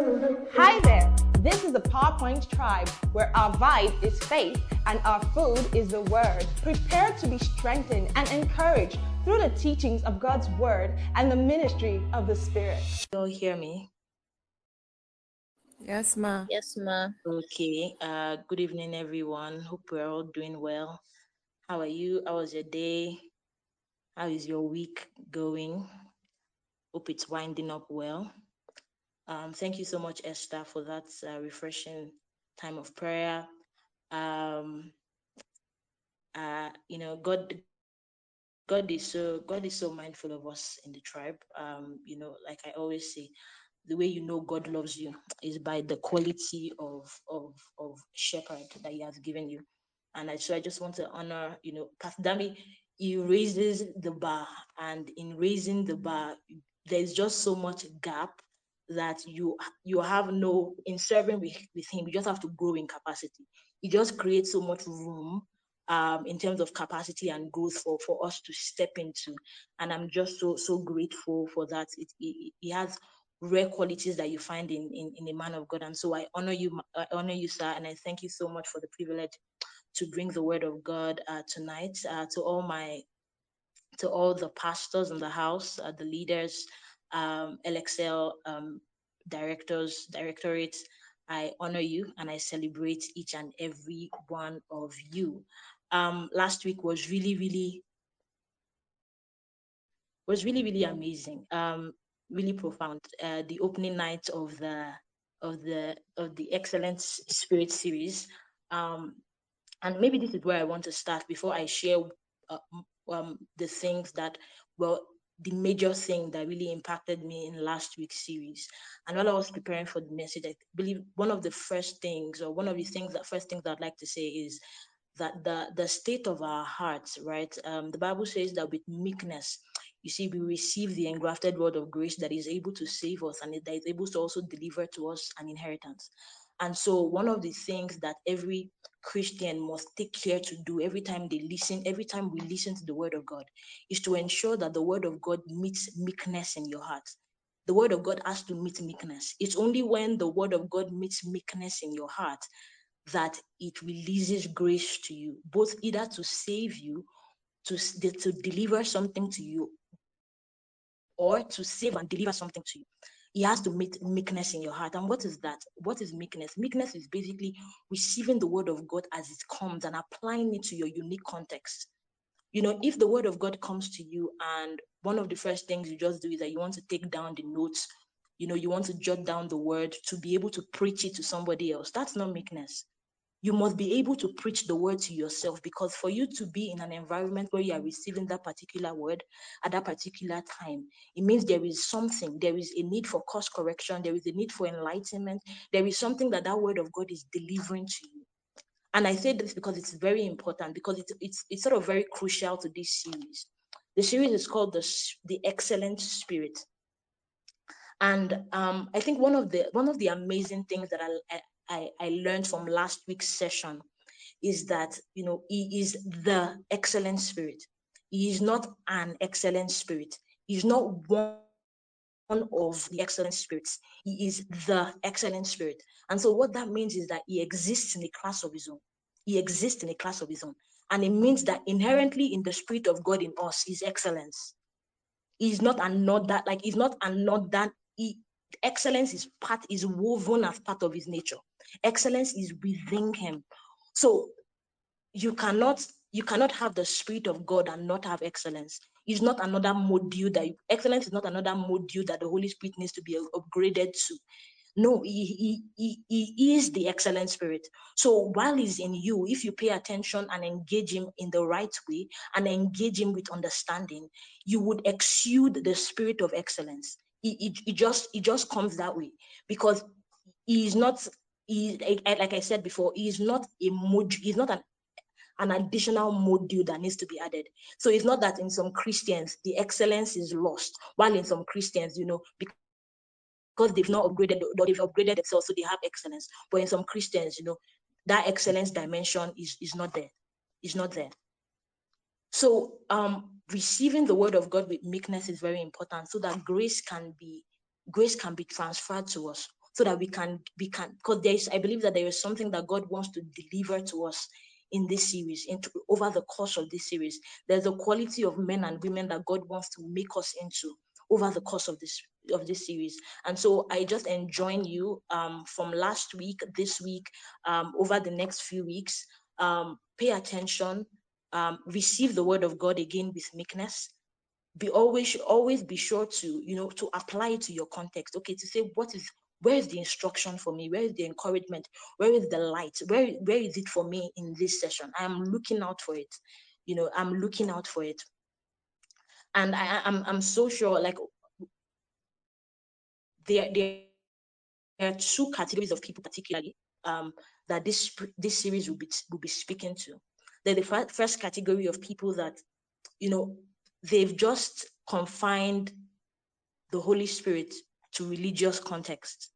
Hi there. This is the PowerPoint Tribe, where our vibe is faith and our food is the Word. Prepare to be strengthened and encouraged through the teachings of God's Word and the ministry of the Spirit. You all hear me? Yes, ma. Yes, ma. Okay. Uh, good evening, everyone. Hope we're all doing well. How are you? How was your day? How is your week going? Hope it's winding up well. Um, thank you so much, Esther, for that uh, refreshing time of prayer. Um, uh, you know, God, God is so God is so mindful of us in the tribe. Um, you know, like I always say, the way you know God loves you is by the quality of of of shepherd that He has given you. And I, so I just want to honor, you know, Pastor Dami. He raises the bar, and in raising the bar, there's just so much gap that you you have no in serving with, with him you just have to grow in capacity. He just creates so much room um, in terms of capacity and growth for for us to step into. And i'm just so so grateful for that. It, it, it has rare qualities that you find in, in in a man of god. And so i honor you i honor you sir and i thank you so much for the privilege to bring the word of god uh, tonight uh, to all my to all the pastors in the house uh, the leaders um, LXL um, directors, directorates, I honor you and I celebrate each and every one of you. Um, last week was really, really, was really, really amazing. Um, really profound. Uh, the opening night of the of the of the Excellent Spirit series. Um, and maybe this is where I want to start before I share uh, um, the things that well the major thing that really impacted me in last week's series. And while I was preparing for the message, I believe one of the first things, or one of the things that first things I'd like to say is that the the state of our hearts, right? Um, the Bible says that with meekness, you see, we receive the engrafted word of grace that is able to save us and that is able to also deliver to us an inheritance. And so, one of the things that every Christian must take care to do every time they listen, every time we listen to the word of God, is to ensure that the word of God meets meekness in your heart. The word of God has to meet meekness. It's only when the word of God meets meekness in your heart that it releases grace to you, both either to save you, to, to deliver something to you, or to save and deliver something to you he has to meet meekness in your heart. And what is that? What is meekness? Meekness is basically receiving the word of God as it comes and applying it to your unique context. You know, if the word of God comes to you and one of the first things you just do is that you want to take down the notes, you know, you want to jot down the word to be able to preach it to somebody else, that's not meekness you must be able to preach the word to yourself because for you to be in an environment where you are receiving that particular word at that particular time, it means there is something, there is a need for course correction, there is a need for enlightenment, there is something that that word of God is delivering to you. And I say this because it's very important because it's it's it's sort of very crucial to this series. The series is called the the Excellent Spirit. And um, I think one of the one of the amazing things that I, I, I learned from last week's session is that you know he is the excellent spirit. He is not an excellent spirit. He's not one of the excellent spirits. He is the excellent spirit. And so what that means is that he exists in a class of his own. He exists in a class of his own. And it means that inherently in the spirit of god in us is excellence. He's not another like he's not another he, excellence is part is woven as part of his nature excellence is within him. So you cannot you cannot have the spirit of god and not have excellence. It's not another module that excellence is not another module that the holy spirit needs to be upgraded to. No he, he, he, he is the excellent spirit. So while he's in you if you pay attention and engage him in the right way and engage him with understanding you would exude the spirit of excellence. It, it, it just it just comes that way because he is not like I said before, is not a module, he's not an an additional module that needs to be added. So it's not that in some Christians the excellence is lost, while in some Christians, you know, because they've not upgraded or they've upgraded themselves, so they have excellence. But in some Christians, you know, that excellence dimension is is not there. Is not there. So um receiving the word of God with meekness is very important so that grace can be grace can be transferred to us so that we can we can because there is I believe that there is something that God wants to deliver to us in this series into over the course of this series. There's a quality of men and women that god wants to make us into over the course of this of this series. And so i just enjoin you um, from last week this week um, over the next few weeks um, pay attention um, receive the word of god again with meekness. Be always always be sure to you know to apply it to your context. Okay to say what is where is the instruction for me? Where is the encouragement? Where is the light? Where where is it for me in this session? I'm looking out for it. You know i'm looking out for it. And I, I'm I'm so sure like there there are two categories of people particularly um, that this this series will be will be speaking to. They're the first category of people that you know they've just confined the Holy Spirit to religious context.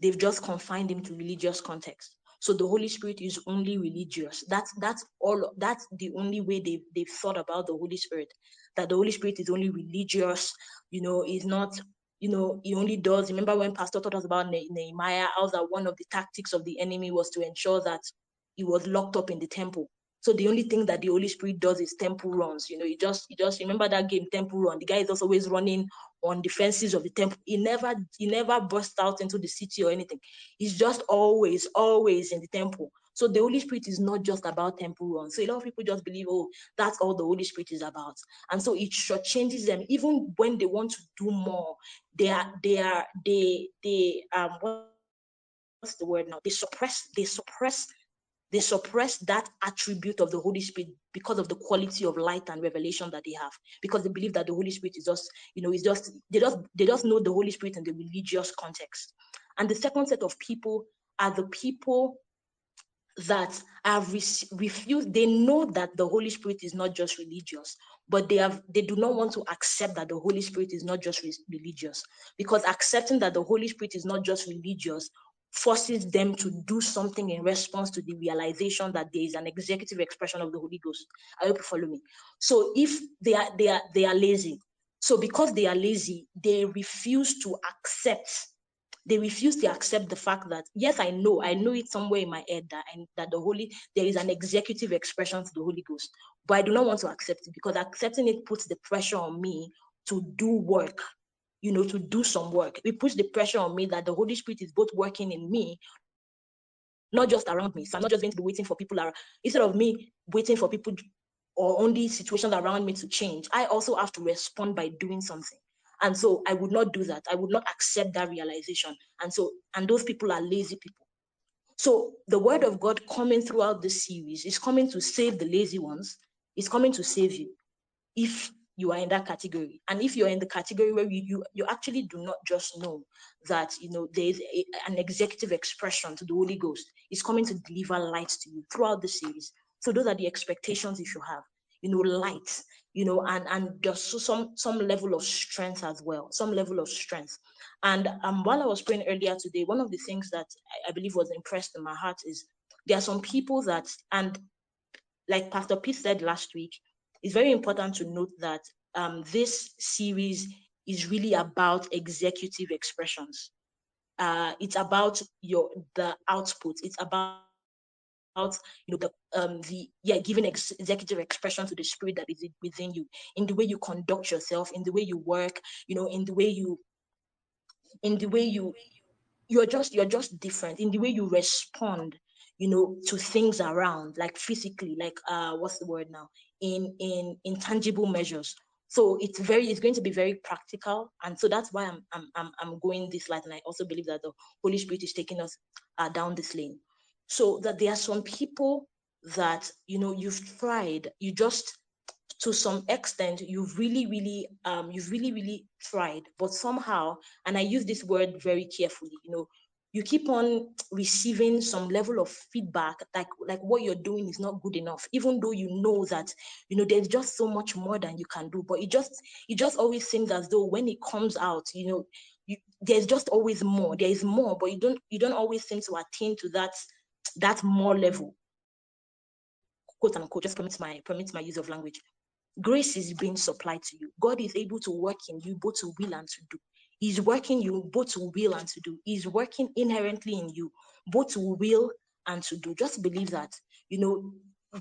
They've just confined him to religious context. So the Holy Spirit is only religious. That's that's all. That's the only way they've they've thought about the Holy Spirit. That the Holy Spirit is only religious. You know, is not. You know, he only does. Remember when Pastor taught us about Nehemiah? How that one of the tactics of the enemy was to ensure that he was locked up in the temple. So the only thing that the Holy Spirit does is temple runs. You know, you just you just remember that game, temple run. The guy is always running on the fences of the temple. He never he never burst out into the city or anything. He's just always, always in the temple. So the Holy Spirit is not just about temple runs. So a lot of people just believe, oh, that's all the Holy Spirit is about. And so it changes them. Even when they want to do more, they are they are they they um what's the word now? They suppress, they suppress they suppress that attribute of the Holy Spirit because of the quality of light and revelation that they have. Because they believe that the Holy Spirit is just, you know, is just they just they just know the Holy Spirit in the religious context. And the second set of people are the people that have re- refused they know that the holy spirit is not just religious but they have they do not want to accept that the holy spirit is not just re- religious because accepting that the holy spirit is not just religious forces them to do something in response to the realization that there is an executive expression of the Holy Ghost. I hope you follow me. So if they are they are they are lazy, so because they are lazy, they refuse to accept. They refuse to accept the fact that yes, I know, I know it somewhere in my head that and that the Holy there is an executive expression to the Holy Ghost, but I do not want to accept it because accepting it puts the pressure on me to do work you know, to do some work. It puts the pressure on me that the Holy Spirit is both working in me, not just around me. So I'm not just going to be waiting for people around. Instead of me waiting for people or only situations around me to change, I also have to respond by doing something. And so I would not do that. I would not accept that realization. And so, and those people are lazy people. So the word of God coming throughout this series is coming to save the lazy ones. It's coming to save you. If you are in that category. And if you're in the category where you you, you actually do not just know that you know there's a, an executive expression to the holy ghost is coming to deliver light to you throughout the series. So those are the expectations you should have. You know light you know and and just some some level of strength as well some level of strength. And um while i was praying earlier today one of the things that I, I believe was impressed in my heart is there are some people that and like pastor pete said last week it's very important to note that um, this series is really about executive expressions. Uh, it's about your the output. It's about you know the um the yeah giving ex- executive expression to the spirit that is within you in the way you conduct yourself in the way you work you know in the way you in the way you you're just you're just different in the way you respond you know to things around like physically like uh what's the word now in in intangible measures. So it's very it's going to be very practical. And so that's why i'm i'm i'm, I'm going this light. And i also believe that the holy spirit is taking us uh, down this lane. So that there are some people that you know you've tried you just to some extent you've really really um you've really really tried but somehow and i use this word very carefully you know you keep on receiving some level of feedback like like what you're doing is not good enough even though you know that you know there's just so much more than you can do. But it just it just always seems as though when it comes out you know you, there's just always more there is more but you don't you don't always seem to attain to that that more level. Quote unquote just permit my permit my use of language. Grace is being supplied to you. God is able to work in you both to will and to do He's working you both to will and to do. He's working inherently in you, both to will and to do. Just believe that. You know,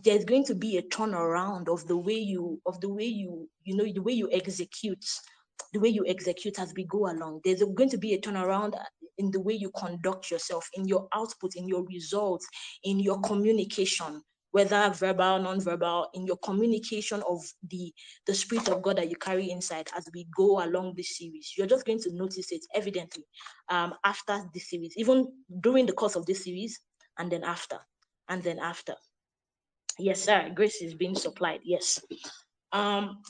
there's going to be a turnaround of the way you of the way you you know the way you execute the way you execute as we go along there's going to be a turnaround in the way you conduct yourself in your output in your results in your communication whether verbal non-verbal in your communication of the the spirit of god that you carry inside as we go along this series you're just going to notice it evidently um, after the series even during the course of this series and then after and then after Yes, sir. Grace is being supplied. Yes. Um,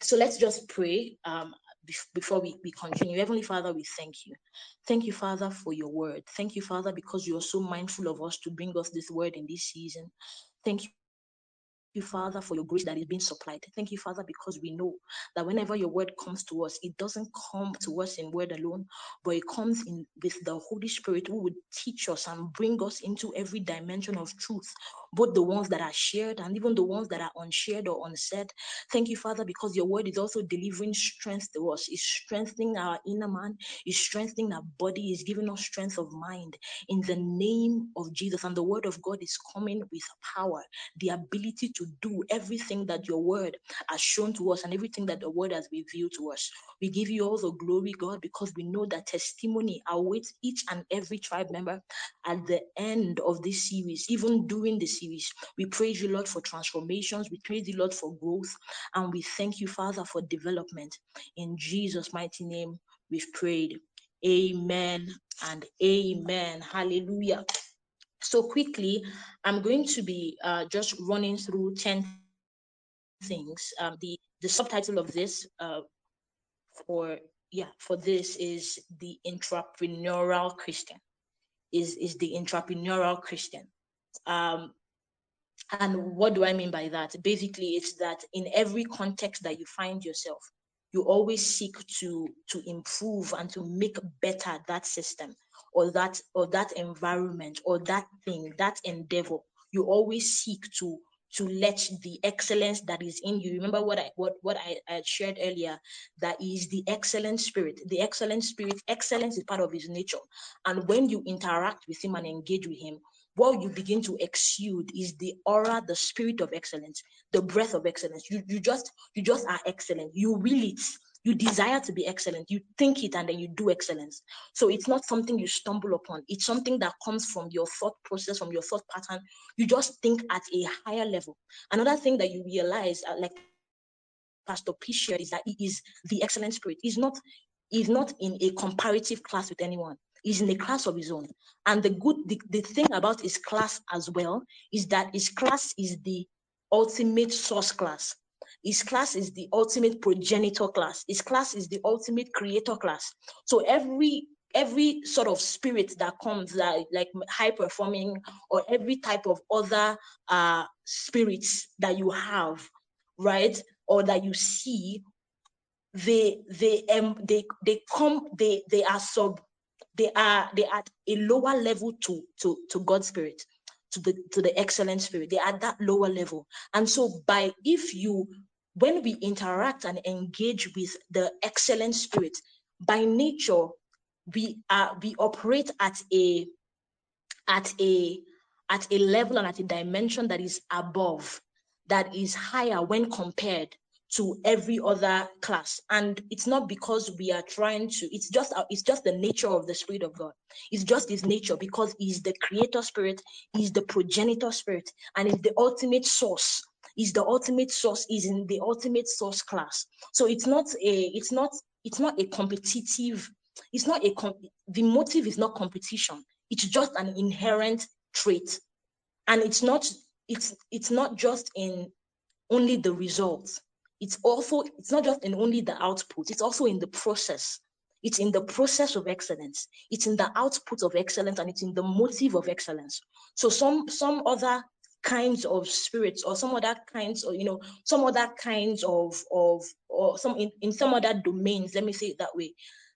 so let's just pray um, before we, we continue. Heavenly Father, we thank you. Thank you, Father, for your word. Thank you, Father, because you are so mindful of us to bring us this word in this season. Thank you Father, for your grace that is being supplied. Thank you, Father, because we know that whenever your word comes to us, it doesn't come to us in word alone, but it comes in with the Holy Spirit who would teach us and bring us into every dimension of truth, both the ones that are shared and even the ones that are unshared or unsaid. Thank you, Father, because your word is also delivering strength to us, It's strengthening our inner man, it's strengthening our body, it's giving us strength of mind in the name of Jesus. And the word of God is coming with power, the ability to to do everything that your word has shown to us and everything that the word has revealed to us. We give you all the glory, God, because we know that testimony awaits each and every tribe member at the end of this series, even during the series. We praise you, Lord, for transformations. We praise you, Lord, for growth. And we thank you, Father, for development. In Jesus' mighty name, we've prayed. Amen and amen. Hallelujah. So quickly, I'm going to be uh, just running through 10 things. Um, the, the subtitle of this uh, for yeah for this is the entrepreneurial Christian. Is is the entrepreneurial Christian. Um, and what do I mean by that? Basically, it's that in every context that you find yourself, you always seek to to improve and to make better that system or that or that environment or that thing that endeavor you always seek to to let the excellence that is in you. Remember what i what what I, I shared earlier? That is the excellent spirit. The excellent spirit excellence is part of his nature. And when you interact with him and engage with him what you begin to exude is the aura the spirit of excellence the breath of excellence. You, you just you just are excellent. You will it you desire to be excellent. You think it and then you do excellence. So it's not something you stumble upon. It's something that comes from your thought process from your thought pattern. You just think at a higher level. Another thing that you realize uh, like pastor p shared is that he is the excellent spirit. He's not he's not in a comparative class with anyone. He's in a class of his own. And the good the, the thing about his class as well is that his class is the ultimate source class his class is the ultimate progenitor class. His class is the ultimate creator class. So every every sort of spirit that comes like, like high performing or every type of other uh spirits that you have right or that you see they they um they they come they they are sub they are they are at a lower level to to to god's spirit to the to the excellent spirit. They are at that lower level. And so by if you when we interact and engage with the excellent spirit, by nature, we are we operate at a at a at a level and at a dimension that is above, that is higher when compared to every other class. And it's not because we are trying to it's just uh, it's just the nature of the spirit of god. It's just his nature because he's the creator spirit he's the progenitor spirit and is the ultimate source. Is the ultimate source is in the ultimate source class. So it's not a it's not it's not a competitive it's not a the motive is not competition. It's just an inherent trait. And it's not it's it's not just in only the results it's also it's not just in only the output it's also in the process. It's in the process of excellence. It's in the output of excellence and it's in the motive of excellence. So some some other kinds of spirits or some other kinds or you know some other kinds of of or some in, in some other domains let me say it that way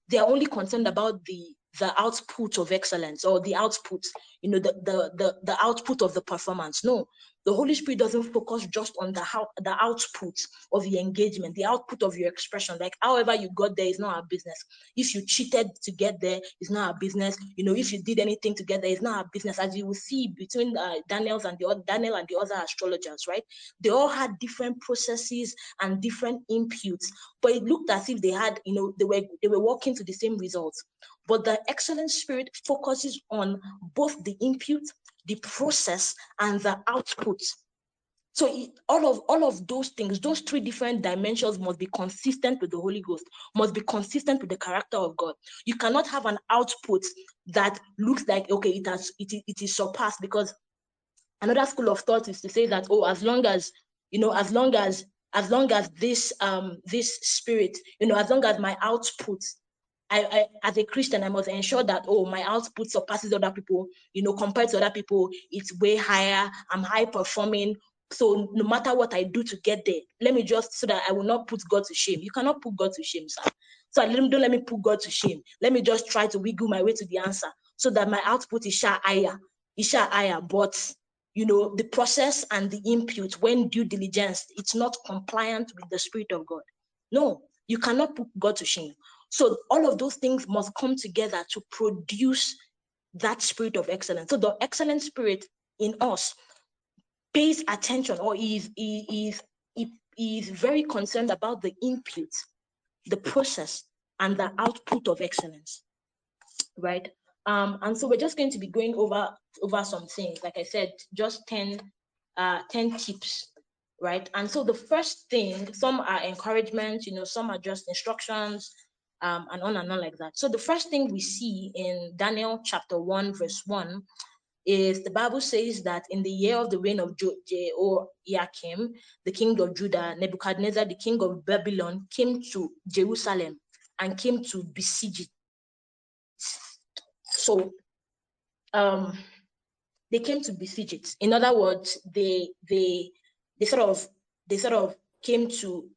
they are only concerned about the the output of excellence or the output you know the the the, the output of the performance. No the Holy Spirit doesn't focus just on the how the output of the engagement, the output of your expression. Like however you got there is not our business. If you cheated to get there, it's not our business. You know, if you did anything to get there, it's not our business. As you will see between uh, Daniel's and the other Daniel and the other astrologers, right? They all had different processes and different inputs, but it looked as if they had, you know, they were they were working to the same results. But the excellent spirit focuses on both the input the process and the output. So all of all of those things those three different dimensions must be consistent with the holy ghost must be consistent with the character of god. You cannot have an output that looks like okay it has it, it is surpassed because another school of thought is to say that oh as long as you know as long as as long as this um this spirit you know as long as my output I, I, as a Christian, I must ensure that oh, my output surpasses other people. You know, compared to other people, it's way higher. I'm high performing. So no matter what I do to get there, let me just so that I will not put God to shame. You cannot put God to shame, sir. So don't let me put God to shame. Let me just try to wiggle my way to the answer so that my output is sha higher, is sha higher. But you know, the process and the input when due diligence, it's not compliant with the spirit of God. No, you cannot put God to shame. So all of those things must come together to produce that spirit of excellence. So the excellent spirit in us pays attention or is is is is very concerned about the input, the process, and the output of excellence. Right. Um, and so we're just going to be going over over some things. Like I said, just 10 uh 10 tips right and so the first thing some are encouragement you know some are just instructions um, and on and on like that. So the first thing we see in Daniel chapter 1, verse 1, is the Bible says that in the year of the reign of Jehoiakim, the king of Judah, Nebuchadnezzar, the king of Babylon, came to Jerusalem and came to besiege it. So um, they came to besiege it. In other words, they they they sort of they sort of came to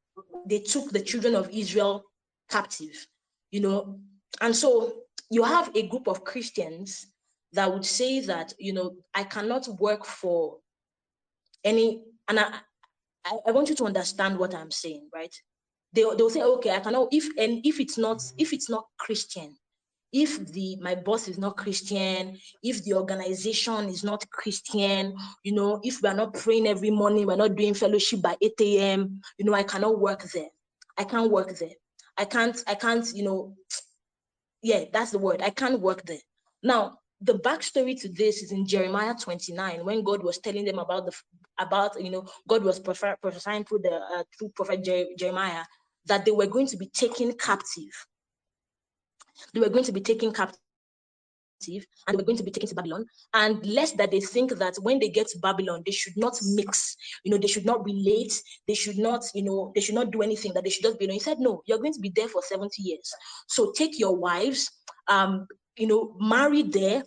they took the children of Israel captive, you know. And so you have a group of Christians that would say that, you know, I cannot work for any, and I, I, want you to understand what I'm saying, right? They, they'll say, okay, I cannot, if, and if it's not, if it's not Christian, if the my boss is not christian if the organization is not christian you know if we're not praying every morning we're not doing fellowship by 8 a.m you know i cannot work there i can't work there I can't, I can't, you know, yeah, that's the word. I can't work there. Now, the backstory to this is in Jeremiah 29, when God was telling them about the about you know God was prophesying through the uh, through prophet Jer- Jeremiah that they were going to be taken captive. They were going to be taken captive and we're going to be taken to Babylon. And lest that they think that when they get to Babylon, they should not mix, you know, they should not relate, they should not, you know, they should not do anything, that they should just be, know, he said, no, you're going to be there for 70 years. So take your wives, um, you know, marry there,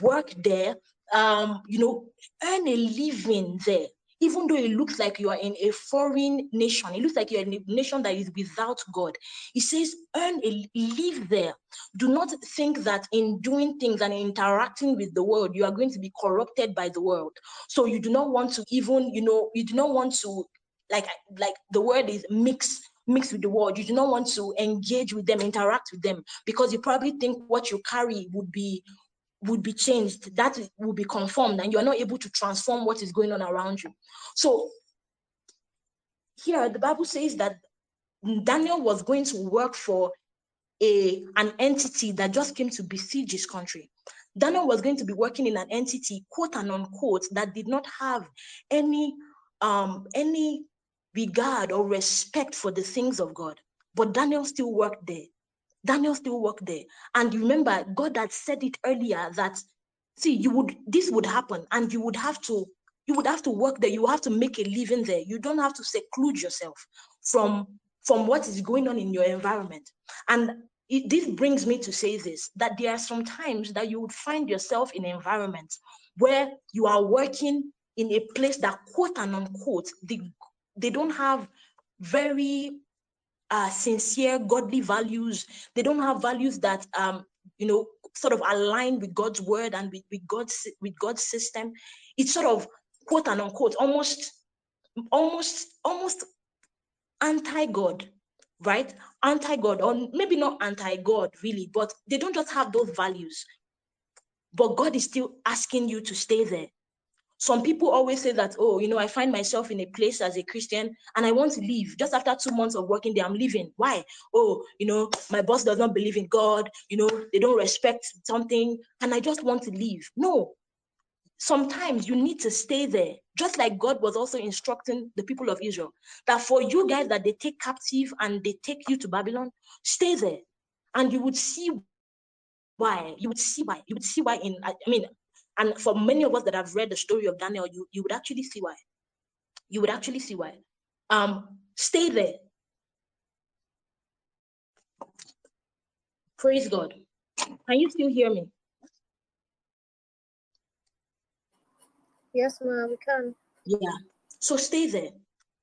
work there, um, you know, earn a living there even though it looks like you are in a foreign nation, it looks like you're in a nation that is without God. He says, earn a live there. Do not think that in doing things and interacting with the world, you are going to be corrupted by the world. So you do not want to even, you know, you do not want to, like, like the word is mix mix with the world. You do not want to engage with them, interact with them, because you probably think what you carry would be would be changed, that will be confirmed, and you are not able to transform what is going on around you. So here the Bible says that Daniel was going to work for a an entity that just came to besiege his country. Daniel was going to be working in an entity, quote and unquote, that did not have any um any regard or respect for the things of God. But Daniel still worked there. Daniel still worked there. And remember, God had said it earlier that see, you would this would happen, and you would have to you would have to work there, you have to make a living there. You don't have to seclude yourself from from what is going on in your environment. And it, this brings me to say this that there are some times that you would find yourself in environments where you are working in a place that quote and unquote they, they don't have very uh, sincere, godly values. They don't have values that, um, you know, sort of align with God's word and with, with God's with God's system. It's sort of quote and unquote almost almost almost anti-God, right? Anti-God, or maybe not anti-God really, but they don't just have those values. But God is still asking you to stay there. Some people always say that, oh, you know, I find myself in a place as a Christian and I want to leave. Just after two months of working there, I'm leaving. Why? Oh, you know, my boss does not believe in God, you know, they don't respect something, and I just want to leave. No, sometimes you need to stay there just like god was also instructing the people of israel that for you guys that they take captive and they take you to babylon stay there and you would see why you would see why you would see why in i mean and for many of us that have read the story of daniel you you would actually see why you would actually see why um stay there praise god can you still hear me Yes, ma'am, we can. Yeah. So stay there.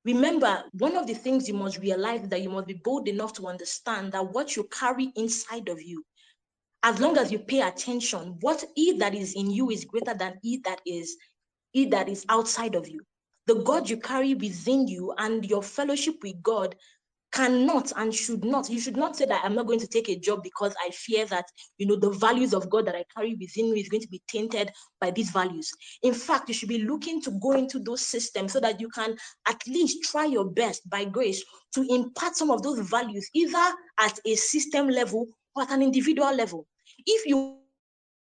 Remember, one of the things you must realize that you must be bold enough to understand that what you carry inside of you, as long as you pay attention, what he that is in you is greater than he that is he that is outside of you. The God you carry within you and your fellowship with God cannot and should not you should not say that i'm not going to take a job because i fear that you know the values of god that i carry within me is going to be tainted by these values in fact you should be looking to go into those systems so that you can at least try your best by grace to impart some of those values either at a system level or at an individual level if you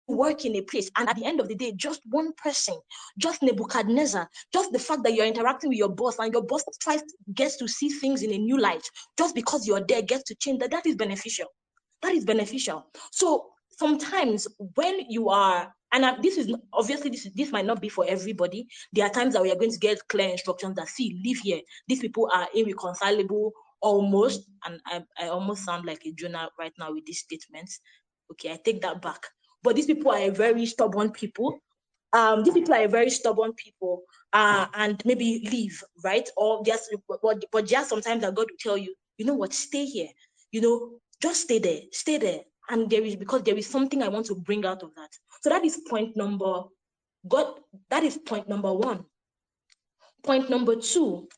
work in a place and at the end of the day just one person just nebuchadnezzar just the fact that you're interacting with your boss and your boss tries gets to see things in a new light just because you're there gets to change that that is beneficial. That is beneficial. So sometimes when you are and I, this is obviously this this might not be for everybody. There are times that we are going to get clear instructions that see live here. These people are irreconcilable almost and I, I almost sound like a Jonah right now with these statements okay i take that back but these people are very stubborn people. Um, these people are very stubborn people, uh, and maybe leave, right? Or just, but, but just sometimes that God will tell you, you know what, stay here. You know, just stay there, stay there. And there is because there is something I want to bring out of that. So that is point number. God, that is point number one. Point number two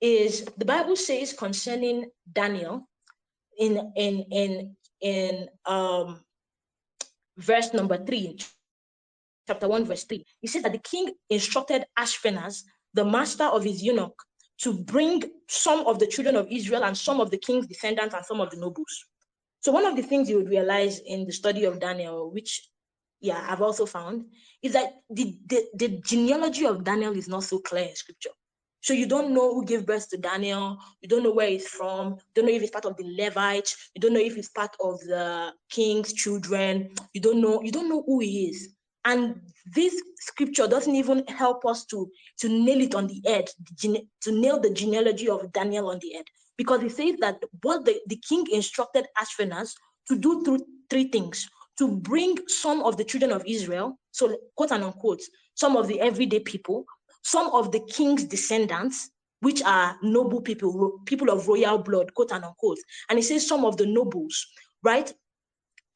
is the Bible says concerning Daniel in in in in um verse number three, chapter one, verse three. He says that the king instructed Ashpenaz, the master of his eunuch, to bring some of the children of Israel and some of the king's descendants and some of the nobles. So one of the things you would realize in the study of Daniel, which yeah, I've also found, is that the, the, the genealogy of Daniel is not so clear in scripture. So you don't know who gave birth to Daniel. You don't know where he's from. You don't know if he's part of the Levites. You don't know if he's part of the king's children. You don't know. You don't know who he is. And this scripture doesn't even help us to to nail it on the head, to nail the genealogy of Daniel on the head, because it says that what the, the king instructed Ashpenaz to do through three things: to bring some of the children of Israel, so quote and unquote, some of the everyday people, some of the king's descendants, which are noble people, people of royal blood, quote and unquote. And he says some of the nobles, right?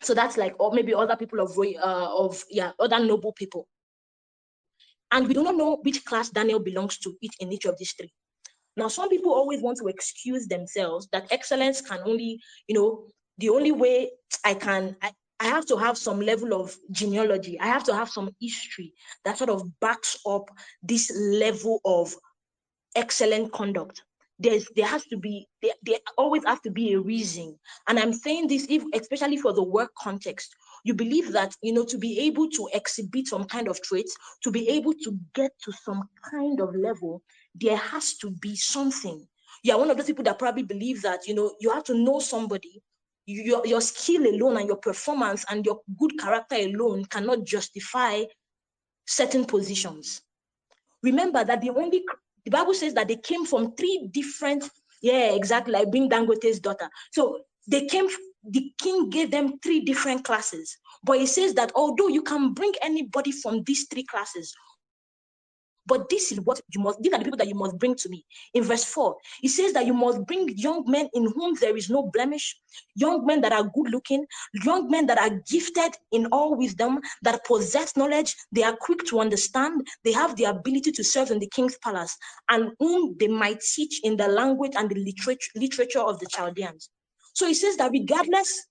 So that's like, or maybe other people of uh, of yeah, other noble people. And we do not know which class Daniel belongs to each in each of these three. Now, some people always want to excuse themselves that excellence can only, you know, the only way I can I, I have to have some level of genealogy. I have to have some history that sort of backs up this level of excellent conduct. There's there has to be there, there always has to be a reason. And I'm saying this if especially for the work context. You believe that you know to be able to exhibit some kind of traits, to be able to get to some kind of level, there has to be something. You're one of those people that probably believe that you know you have to know somebody your, your skill alone and your performance and your good character alone cannot justify certain positions. Remember that the only the Bible says that they came from three different, yeah, exactly, like being Dangote's daughter. So they came, the king gave them three different classes. But he says that although you can bring anybody from these three classes, But this is what you must, these are the people that you must bring to me. In verse 4, it says that you must bring young men in whom there is no blemish, young men that are good looking, young men that are gifted in all wisdom, that possess knowledge, they are quick to understand, they have the ability to serve in the king's palace, and whom they might teach in the language and the literature, literature of the Chaldeans. So he says that regardless,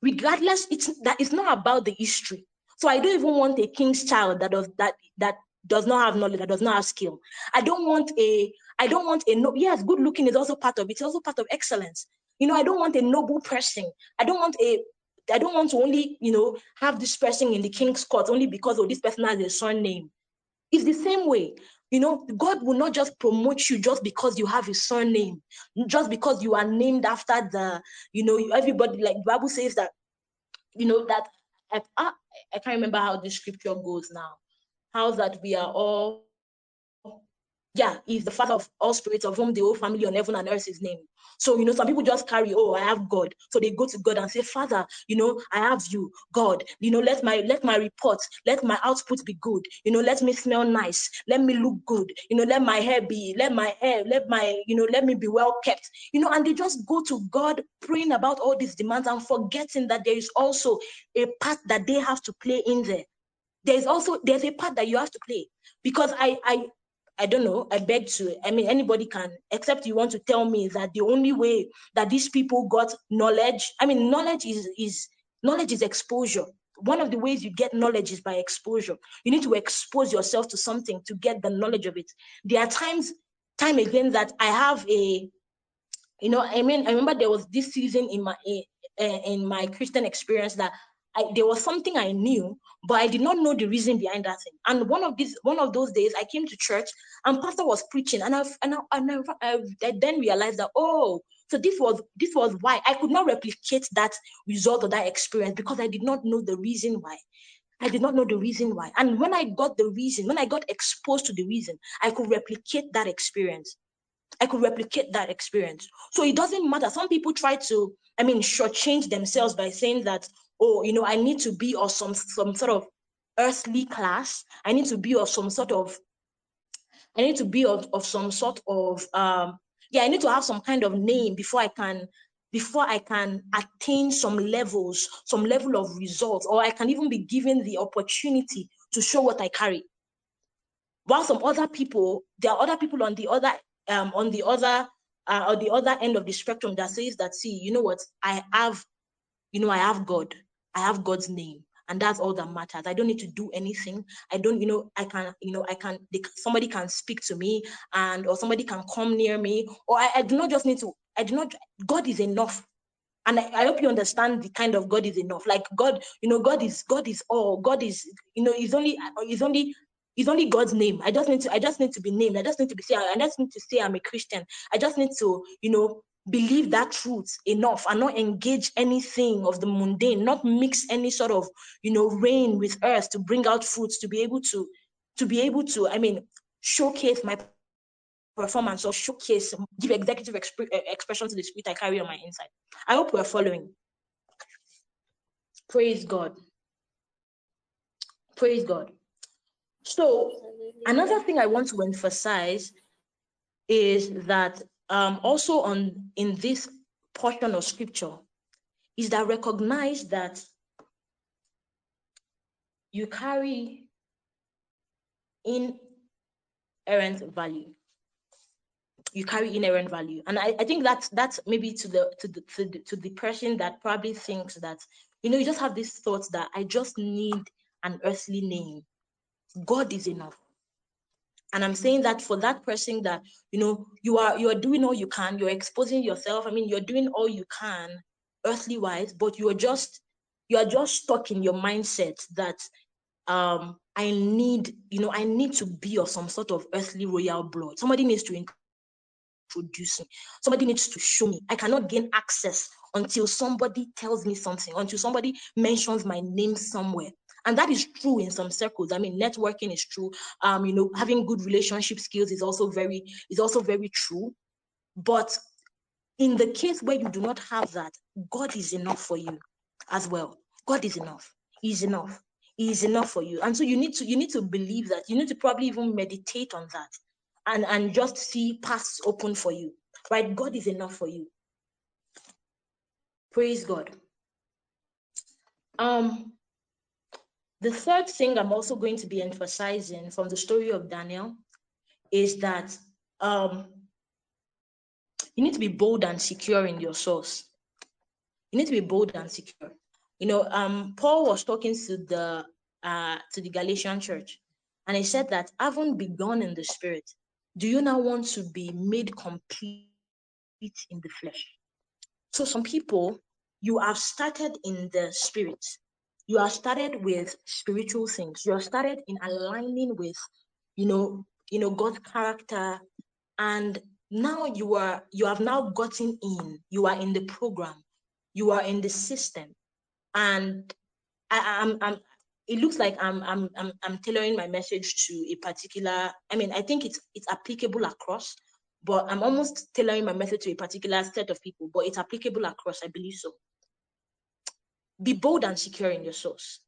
regardless, it's that it's not about the history. So I don't even want a king's child that does that that does not have knowledge, that does not have skill. I don't want a, I don't want a no, yes, good looking is also part of it, it's also part of excellence. You know, I don't want a noble person. I don't want a I don't want to only, you know, have this person in the king's court only because of this person has a surname. It's the same way. You know, God will not just promote you just because you have a surname, just because you are named after the, you know, everybody, like the Bible says that, you know, that I, I, I can't remember how the scripture goes now how that we are all yeah, he's the father of all spirits, of whom the whole family on heaven and earth is named. So, you know, some people just carry, oh, I have God. So they go to God and say, Father, you know, I have you, God. You know, let my let my report, let my output be good. You know, let me smell nice, let me look good. You know, let my hair be, let my hair, let my, you know, let me be well kept. You know, and they just go to God praying about all these demands and forgetting that there is also a part that they have to play in there there's also there's a part that you have to play because I I I don't know. I beg to. I mean, anybody can, except you want to tell me that the only way that these people got knowledge. I mean, knowledge is is knowledge is exposure. One of the ways you get knowledge is by exposure. You need to expose yourself to something to get the knowledge of it. There are times, time again, that I have a, you know, I mean, I remember there was this season in my eh, eh, in my Christian experience that I, there was something I knew, but I did not know the reason behind that thing. And one of these, one of those days, I came to church and pastor was preaching, and I and I, and I, I then realized that oh, so this was this was why I could not replicate that result or that experience because I did not know the reason why. I did not know the reason why. And when I got the reason, when I got exposed to the reason, I could replicate that experience. I could replicate that experience. So it doesn't matter. Some people try to, I mean, shortchange themselves by saying that, oh, you know, I need to be of some some sort of earthly class. I need to be of some sort of, I need to be of, of some sort of um, yeah, I need to have some kind of name before I can before I can attain some levels, some level of results, or I can even be given the opportunity to show what I carry. While some other people, there are other people on the other um, on the other uh, or the other end of the spectrum that says that see, you know what, I have, you know, I have God. I have God's name and that's all that matters i don't need to do anything i don't you know i can you know i can they, somebody can speak to me and or somebody can come near me or I, I do not just need to i do not god is enough and I, I, hope you understand the kind of god is enough like god you know god is god is all god is you know he's only he's only it's only God's name. I just need to, I just need to be named. I just need to be say, I just need to say I'm a Christian. I just need to, you know, believe that truth enough and not engage anything of the mundane, not mix any sort of, you know, rain with earth to bring out fruits, to be able to, to be able to, I mean, showcase my performance or showcase, give executive exp- eh, expression to the spirit I carry on my inside. I hope we're following. Praise God. Praise God. So another thing I want to emphasize is that um, also on in this portion of scripture is that recognize that you carry inherent value. You carry inherent value, and I, I think that's that's maybe to the to the to the, to the person that probably thinks that you know you just have this thought that I just need an earthly name God is enough. And I'm saying that for that person that you know you are you are doing all you can, you're exposing yourself. I mean, you're doing all you can, earthly wise, but you are just you are just stuck in your mindset that um I need, you know, I need to be of some sort of earthly royal blood. Somebody needs to introduce me. Somebody needs to show me. I cannot gain access until somebody tells me something, until somebody mentions my name somewhere and that is true in some circles i mean networking is true um you know having good relationship skills is also very is also very true but in the case where you do not have that god is enough for you as well god is enough he's enough is enough for you. And so you need to you need to believe that. You need to probably even meditate on that and, and just see paths open for you. Right? God is enough for you. Praise God. Um the third thing I'm also going to be emphasizing from the story of Daniel is that um, you need to be bold and secure in your source. You need to be bold and secure. You know, um, Paul was talking to the uh, to the Galatian church, and he said that having begun in the spirit, do you now want to be made complete in the flesh? So some people, you have started in the spirit. You have started with spiritual things. You have started in aligning with, you know, you know, God's character, and now you are you have now gotten in. You are in the program. You are in the system and I, I'm, I'm it looks like I'm, I'm I'm I'm tailoring my message to a particular. I mean, I think it's it's applicable across, but I'm almost tailoring my message to a particular set of people. But it's applicable across. I believe so. Be bold and secure in your source.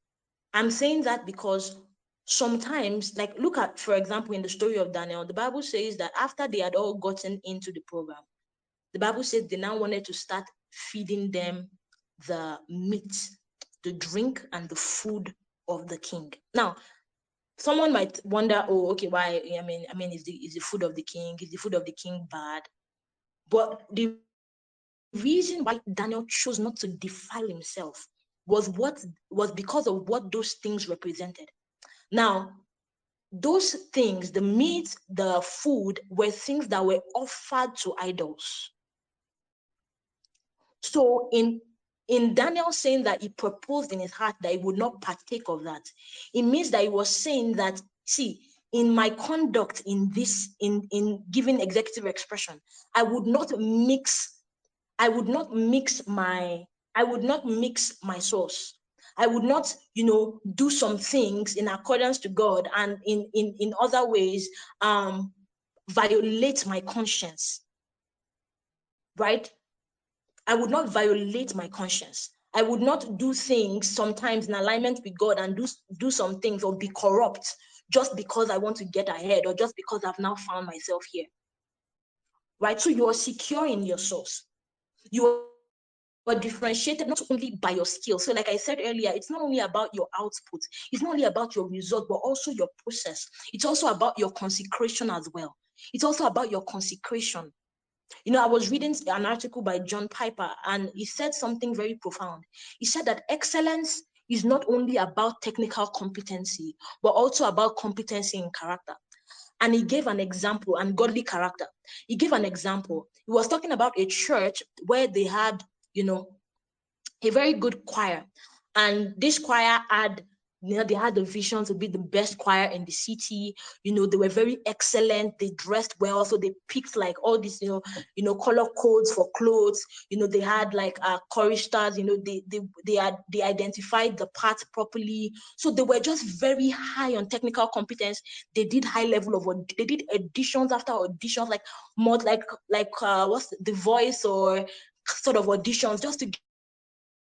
I'm saying that because sometimes, like, look at, for example, in the story of Daniel, the Bible says that after they had all gotten into the program, the Bible says they now wanted to start feeding them the meat, the drink, and the food of the king. Now, someone might wonder, oh, okay, why? I mean, I mean, is the is the food of the king, is the food of the king bad? But the reason why Daniel chose not to defile himself was what was because of what those things represented. Now, those things, the meat, the food, were things that were offered to idols. So in in Daniel saying that he proposed in his heart that he would not partake of that, it means that he was saying that, see, in my conduct in this, in, in giving executive expression, I would not mix, I would not mix my, I would not mix my source. I would not, you know, do some things in accordance to God and in in in other ways um violate my conscience. Right? I would not violate my conscience. I would not do things sometimes in alignment with God and do, do some things or be corrupt just because I want to get ahead or just because I've now found myself here. Right? So you are secure in your source. You are differentiated not only by your skills. So, like I said earlier, it's not only about your output, it's not only about your result, but also your process. It's also about your consecration as well. It's also about your consecration. You know, I was reading an article by John Piper, and he said something very profound. He said that excellence is not only about technical competency, but also about competency in character. And he gave an example and godly character. He gave an example. He was talking about a church where they had, you know, a very good choir. And this choir had you know, they had the vision to be the best choir in the city. You know, they were very excellent. They dressed well, so they picked like all these, you know, you know, color codes for clothes. You know, they had like uh, choristers. You know, they they they had they identified the parts properly. So they were just very high on technical competence. They did high level of they did auditions after auditions, like more like like uh, what's the voice or sort of auditions just to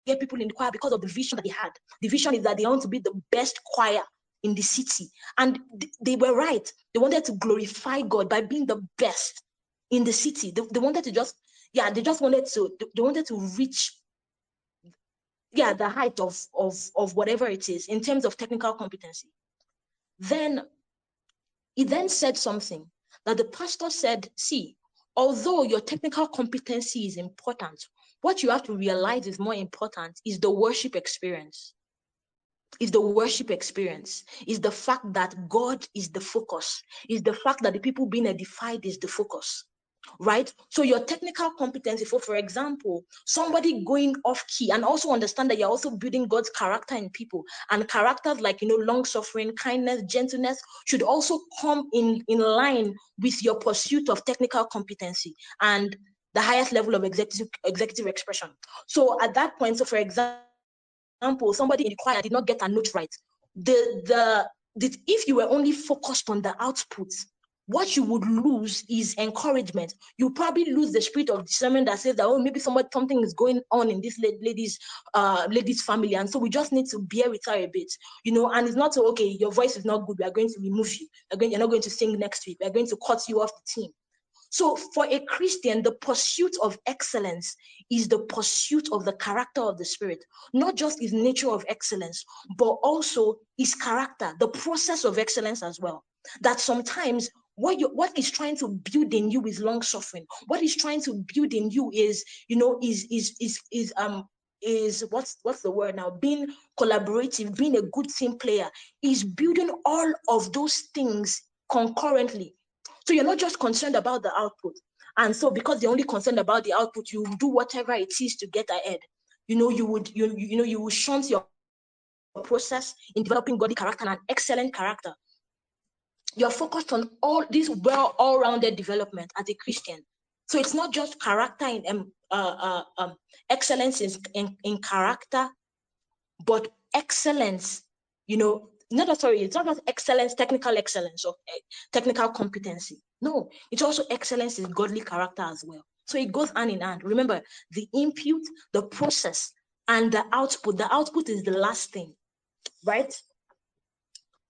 get people in the choir because of the vision that they had. The vision is that they want to be the best choir in the city. And th- they were right. They wanted to glorify God by being the best in the city. They, they wanted to just, yeah, they just wanted to, they wanted to reach, yeah, the height of, of, of whatever it is in terms of technical competency. Then he then said something that the pastor said, see, although your technical competency is important, what you have to realize is more important is the worship experience. Is the worship experience. Is the fact that god is the focus. Is the fact that the people being edified is the focus right so your technical competency for for example somebody going off key and also understand that you're also building god's character in people and characters like you know long suffering kindness gentleness should also come in in line with your pursuit of technical competency and the highest level of executive executive expression. So at that point, so for example, somebody in the choir did not get a note right. The the, if you were only focused on the output, what you would lose is encouragement. You probably lose the spirit of discernment that says that oh maybe somebody something is going on in this lady's uh lady's family, and so we just need to bear with her a bit, you know. And it's not so okay. Your voice is not good. We are going to remove you. You're, going, you're not going to sing next week. We are going to cut you off the team. So, for a Christian, the pursuit of excellence is the pursuit of the character of the Spirit, not just his nature of excellence, but also his character, the process of excellence as well. That sometimes what you what is trying to build in you is long suffering. What is trying to build in you is, you know, is is is is um is what's what's the word now being collaborative being a good team player is building all of those things concurrently so you're not just concerned about the output. And so because you're only concerned about the output, you do whatever it is to get ahead. You know, you would you you know you will shunt your process in developing godly character and an excellent character. You're focused on all this well all-rounded development as a Christian. So it's not just character in um, uh, uh, um, excellence in, in, in character, but excellence, you know, not sorry, it's not just excellence, technical excellence or uh, technical competency. No, it's also excellence in godly character as well. So it goes hand in hand. Remember, the input, the process, and the output. The output is the last thing, right?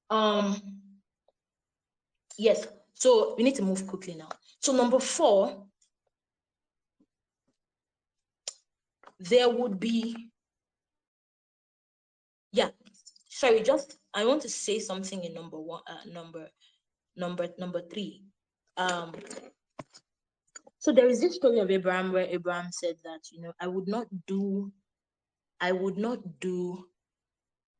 Um. Yes. So we need to move quickly now. So number four, there would be, yeah. Sorry, just I want to say something in number one, uh, number, number, number three. Um, so there is this story of Abraham where Abraham said that, you know, I would not do, I would not do,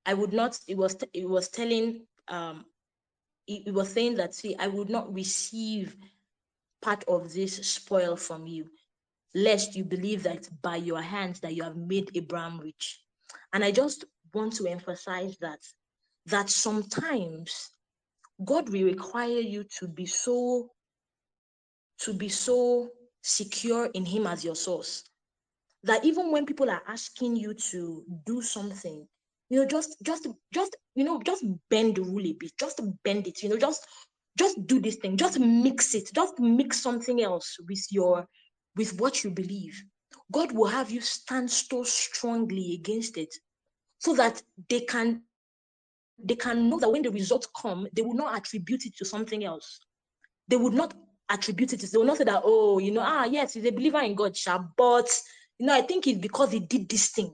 I would not, it was, it was telling, um, it, it was saying that, see, I would not receive part of this spoil from you, lest you believe that by your hands that you have made Abraham rich. And I just want to emphasize that that sometimes God will require you to be so to be so secure in him as your source that even when people are asking you to do something you know just just just you know just bend the rule a bit just bend it you know just just do this thing just mix it just mix something else with your with what you believe god will have you stand so strongly against it so that they can they can know that when the results come, they will not attribute it to something else. They would not attribute it to, they will not say that, oh, you know, ah, yes, he's a believer in God, but, you know, I think it's because he did this thing.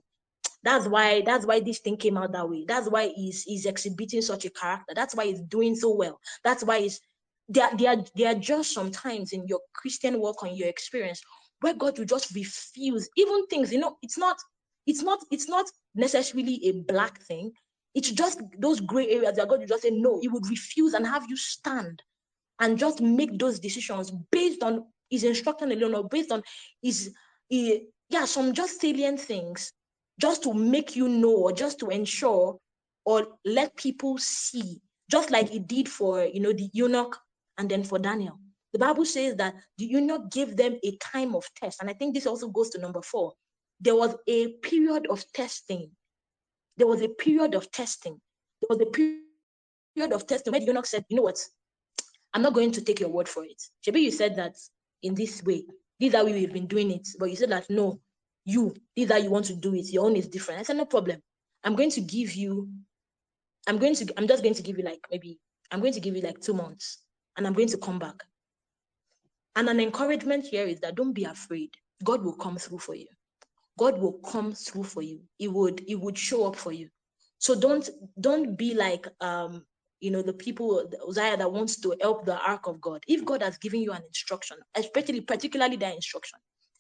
That's why, that's why this thing came out that way. That's why he's, he's exhibiting such a character. That's why he's doing so well. That's why he's, there, there, there are just sometimes in your Christian walk on your experience where God will just refuse even things, you know, it's not, it's not, it's not necessarily a black thing it's just those gray areas that God will just say, no, he would refuse and have you stand and just make those decisions based on his instruction alone or based on his, his yeah, some just salient things just to make you know or just to ensure or let people see, just like it did for, you know, the eunuch and then for Daniel. The Bible says that the eunuch gave them a time of test. And I think this also goes to number four. There was a period of testing there was a period of testing. There was a period of testing where the eunuch said, you know what? I'm not going to take your word for it. Maybe you said that in this way. These are we've been doing it. But you said that no, you, is you want to do it. Your own is different. I said, no problem. I'm going to give you, I'm going to, I'm just going to give you like maybe, I'm going to give you like two months and I'm going to come back. And an encouragement here is that don't be afraid. God will come through for you. God will come through for you. He would he would show up for you. So don't don't be like um you know the people Uzziah that wants to help the ark of God. If God has given you an instruction, especially particularly that instruction,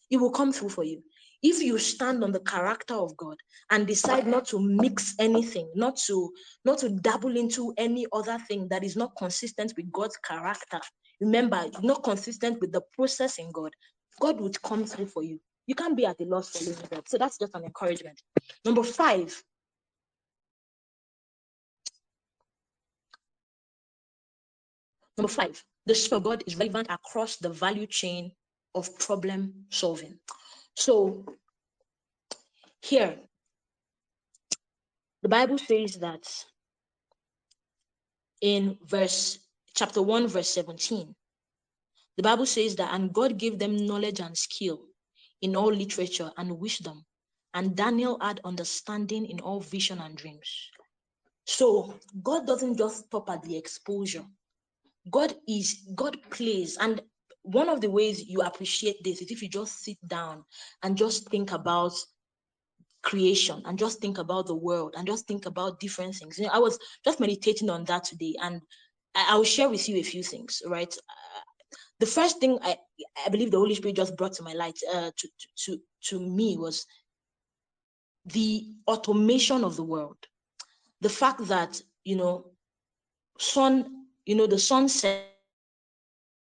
it will come through for you. If you stand on the character of God and decide not to mix anything, not to not to dabble into any other thing that is not consistent with God's character, remember, not consistent with the process in God, God would come through for you you can't be at a loss for living God. So that's just an encouragement. Number five. Number five, the Spirit of God is relevant across the value chain of problem solving. So here, the Bible says that in verse chapter 1, verse 17. The Bible says that, and God gave them knowledge and skill in all literature and wisdom. And Daniel had understanding in all vision and dreams. So God doesn't just stop at the exposure. God is, God plays. And one of the ways you appreciate this is if you just sit down and just think about creation and just think about the world and just think about different things. You know, I was just meditating on that today and I, will share with you a few things, right? Uh, the first thing I, I believe the Holy Spirit just brought to my light uh, to, to, to me was the automation of the world. The fact that, you know, sun, you know, the sun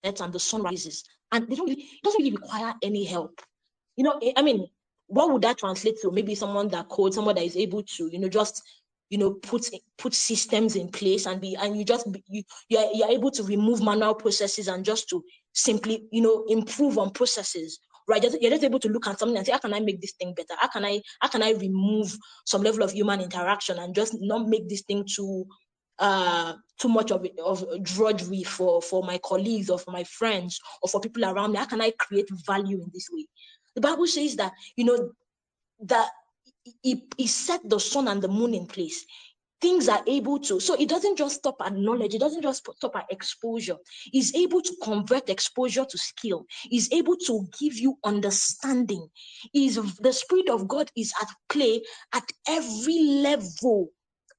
sets and the sun rises and they don't really, it doesn't really require any help. You know, eh, I mean, what would that translate to? Maybe someone that codes, someone that is able to, you know, just you know put put systems in place and be and you just you you're, you're able to remove manual processes and just to simply you know improve on processes right you're just able to look at something and say how can i make this thing better how can i how can i remove some level of human interaction and just not make this thing too uh too much of of drudgery for for my colleagues or for my friends or for people around me. How can i create value in this way? The bible says that you know that he, he set the sun and the moon in place. Things are able to so it doesn't just stop at knowledge. It doesn't just stop at exposure. He's able to convert exposure to skill. He's able to give you understanding. Is the spirit of god is at play at every level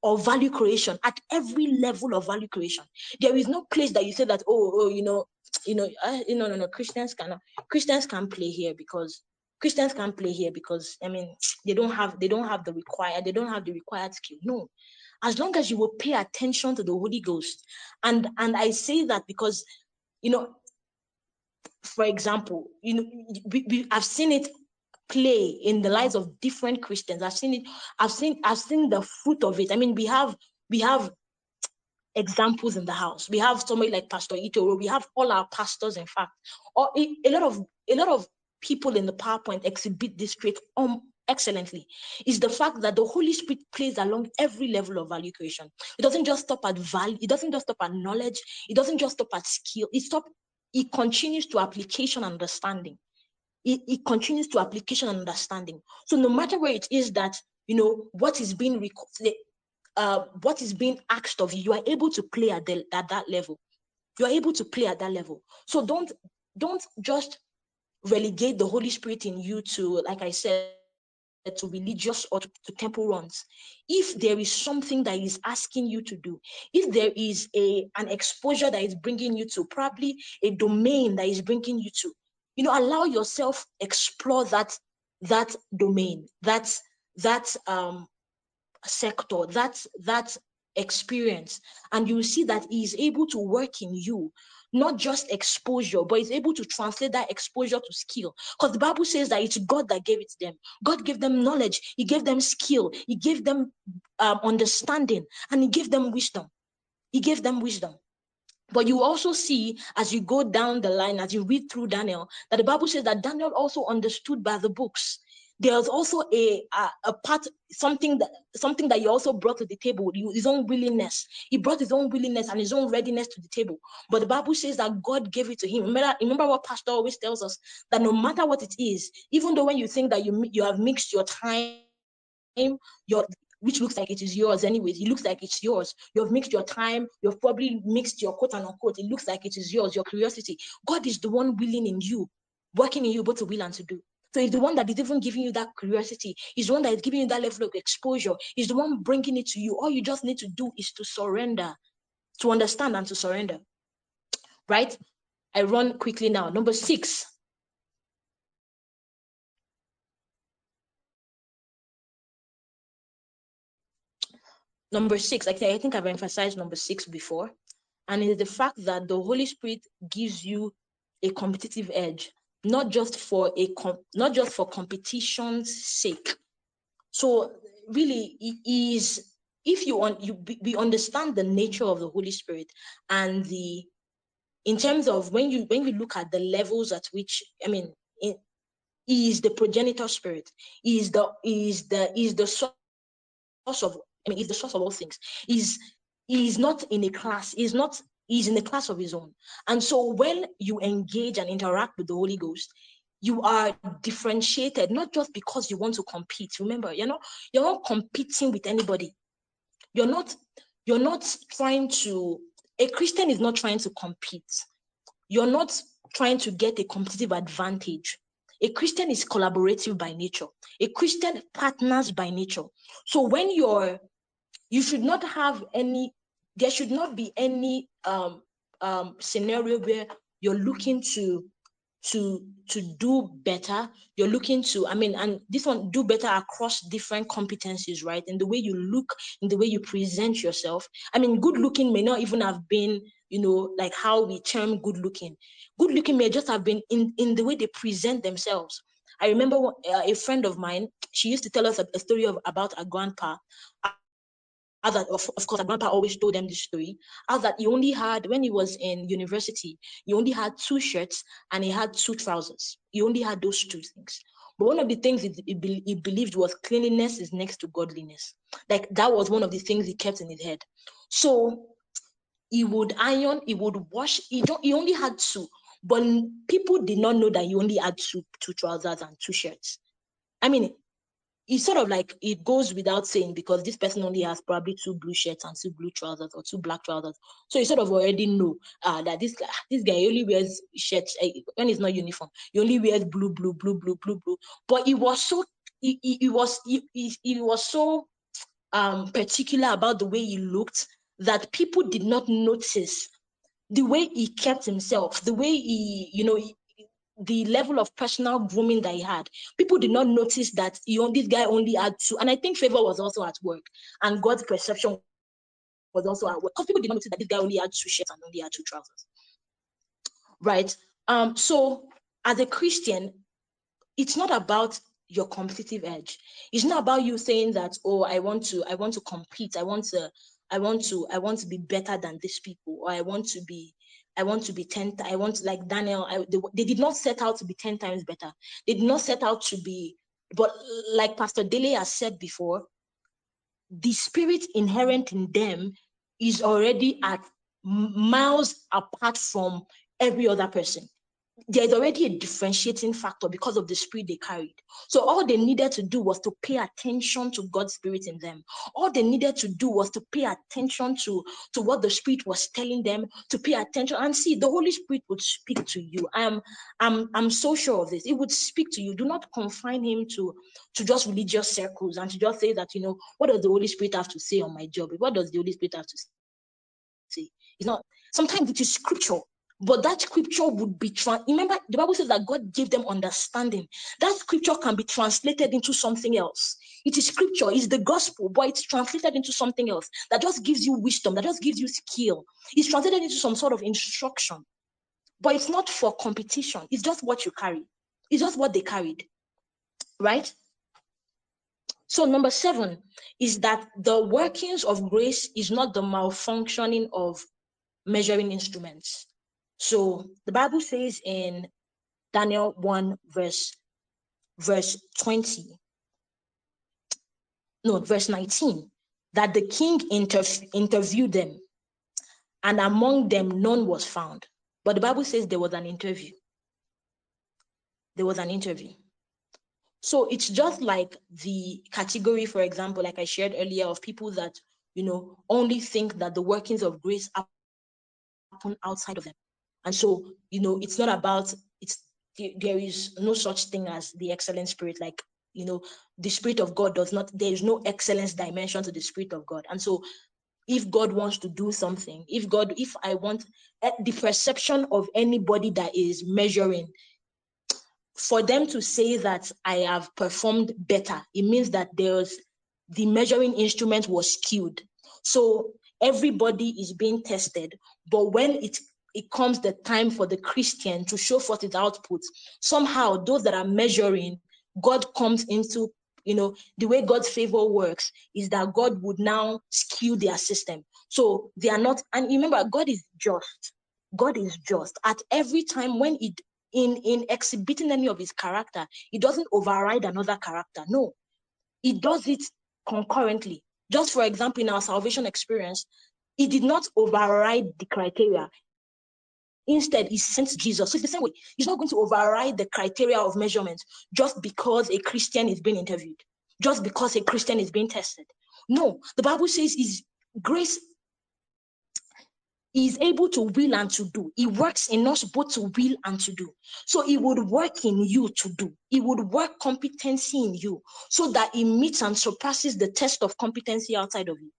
of value creation at every level of value creation there is no place that you say that oh, oh you know you know uh, no no no christians cannot christians can play here because Christians can't play here because I mean they don't have they don't have the required they don't have the required skill. No, as long as you will pay attention to the Holy Ghost, and and I say that because you know, for example, you know, we, we, I've seen it play in the lives of different Christians. I've seen it. I've seen I've seen the fruit of it. I mean, we have we have examples in the house. We have somebody like Pastor Itoro. We have all our pastors, in fact, or a, lot of a lot of people in the PowerPoint exhibit this trait um, excellently is the fact that the Holy Spirit plays along every level of value creation. It doesn't just stop at value, it doesn't just stop at knowledge, it doesn't just stop at skill, it stop, it continues to application and understanding. It, it continues to application and understanding. So no matter where it is that you know what is being recorded, uh, what is being asked of you, you are able to play at, the, at that level. You are able to play at that level. So don't don't just relegate the Holy Spirit in you to, like I said, to religious or to, to, temple runs if there is something that is asking you to do if there is a an exposure that is bringing you to probably a domain that is bringing you to you know allow yourself explore that that domain that that um sector that that experience and you see that he is able to work in you not just exposure, but is able to translate that exposure to skill. Because the Bible says that it's God that gave it to them. God gave them knowledge, He gave them skill, He gave them um, understanding, and He gave them wisdom. He gave them wisdom. But you also see as you go down the line, as you read through Daniel, that the Bible says that Daniel also understood by the books. There's also a, a, a part something that something that he also brought to the table his own willingness. He brought his own willingness and his own readiness to the table. But the bible says that god gave it to him. Remember, remember what pastor always tells us that no matter what it is even though when you think that you you have mixed your time your which looks like it is yours anyways it looks like it's yours you have mixed your time you've probably mixed your quote and unquote it looks like it is yours your curiosity god is the one willing in you working in you both to will and to do so he's the one that is even giving you that curiosity. He's the one that is giving you that level of exposure. He's the one bringing it to you. All you just need to do is to surrender, to understand and to surrender. Right? I run quickly now. Number six. Number six, I think I've emphasized number six before, and it's the fact that the Holy Spirit gives you a competitive edge not just for a not just for competition's sake. So really, it is if you want you we understand the nature of the Holy Spirit and the in terms of when you when you look at the levels at which I mean In, is the progenitor spirit is the is the is the source of I mean is the source of all things is is not in a class is not He's in a class of his own. And so when you engage and interact with the Holy Ghost, you are differentiated not just because you want to compete. Remember, you're not you're not competing with anybody. You're not you're not trying to a Christian is not trying to compete. You're not trying to get a competitive advantage. A Christian is collaborative by nature. A Christian partners by nature. So when you're, you should not have any, there should not be any um, um, scenario where you're looking to to to do better. You're looking to i mean and this one do better across different competencies right? In the way you look in the way you present yourself. I mean good looking may not even have been you know like how we term good looking. Good looking may just have been in in the way they present themselves. I remember uh, a friend of mine she used to tell us a, story of about a grandpa of, of course, grandpa always told them this story. How that he only had when he was in university, he only had two shirts and he had two trousers. He only had those two things. But one of the things he, he, he believed was cleanliness is next to godliness. Like that was one of the things he kept in his head. So he would iron, he would wash. He don't. He only had two, but people did not know that he only had two two trousers and two shirts. I mean, it's sort of like it goes without saying because this person only has probably two blue shirts and two blue trousers or two black trousers. So you sort of already know uh, that this guy, this guy only wears shirts uh, when it's not uniform. He only wears blue, blue, blue, blue, blue, blue. But he was so he, he was he, he was so um particular about the way he looked that people did not notice the way he kept himself, the way he, you know, the level of personal grooming that he had. People did not notice that he, this guy only had two. And I think favor was also at work, and God's perception was also at work because people did not notice that this guy only had two shirts and only had two trousers. Right. Um. So as a Christian, it's not about your competitive edge. It's not about you saying that, oh, I want to, I want to compete. I want to, I want to, I want to be better than these people, or I want to be I want to be 10, I want like Daniel, I, they, they, did not set out to be 10 times better. They did not set out to be, but like Pastor Dele has said before, the spirit inherent in them is already at miles apart from every other person there's already a differentiating factor because of the spirit they carried. So all they needed to do was to pay attention to God's spirit in them. All they needed to do was to pay attention to, to what the spirit was telling them, to pay attention and see the Holy Spirit would speak to you. I'm I'm I'm so sure of this. It would speak to you. Do not confine him to to just religious circles and to just say that, you know, what does the Holy Spirit have to say on my job? What does the Holy Spirit have to say? It's not sometimes it is scripture but that scripture would be trans. Remember, the Bible says that God gave them understanding. That scripture can be translated into something else. It is scripture, it's the gospel, but it's translated into something else that just gives you wisdom, that just gives you skill. It's translated into some sort of instruction. But it's not for competition, it's just what you carry. It's just what they carried. Right? So, number seven is that the workings of grace is not the malfunctioning of measuring instruments. So the Bible says in Daniel 1 verse verse 20 no verse 19 that the king inter- interviewed them and among them none was found. But the bible says there was an interview. There was an interview. So it's just like the category for example like i shared earlier of people that you know only think that the workings of grace happen outside of them and so, you know, it's not about it's there is no such thing as the excellent spirit. Like, you know, the spirit of God does not, there is no excellence dimension to the spirit of God. And so if God wants to do something, if God, if I want eh, the perception of anybody that is measuring, for them to say that I have performed better, it means that there's the measuring instrument was skewed. So everybody is being tested, but when it it comes the time for the Christian to show forth his output. Somehow, those that are measuring, God comes into, you know, the way God's favor works is that God would now skew their system. So they are not, and remember, God is just. God is just. At every time when it in in exhibiting any of his character, he doesn't override another character. No, he does it concurrently. Just for example, in our salvation experience, He did not override the criteria. Instead, he sent Jesus. So it's the same way. He's not going to override the criteria of measurement just because a Christian is being interviewed, just because a Christian is being tested. No, the Bible says is grace is able to will and to do. He works in us both to will and to do. So he would work in you to do. He would work competency in you so that he meets and surpasses the test of competency outside of you.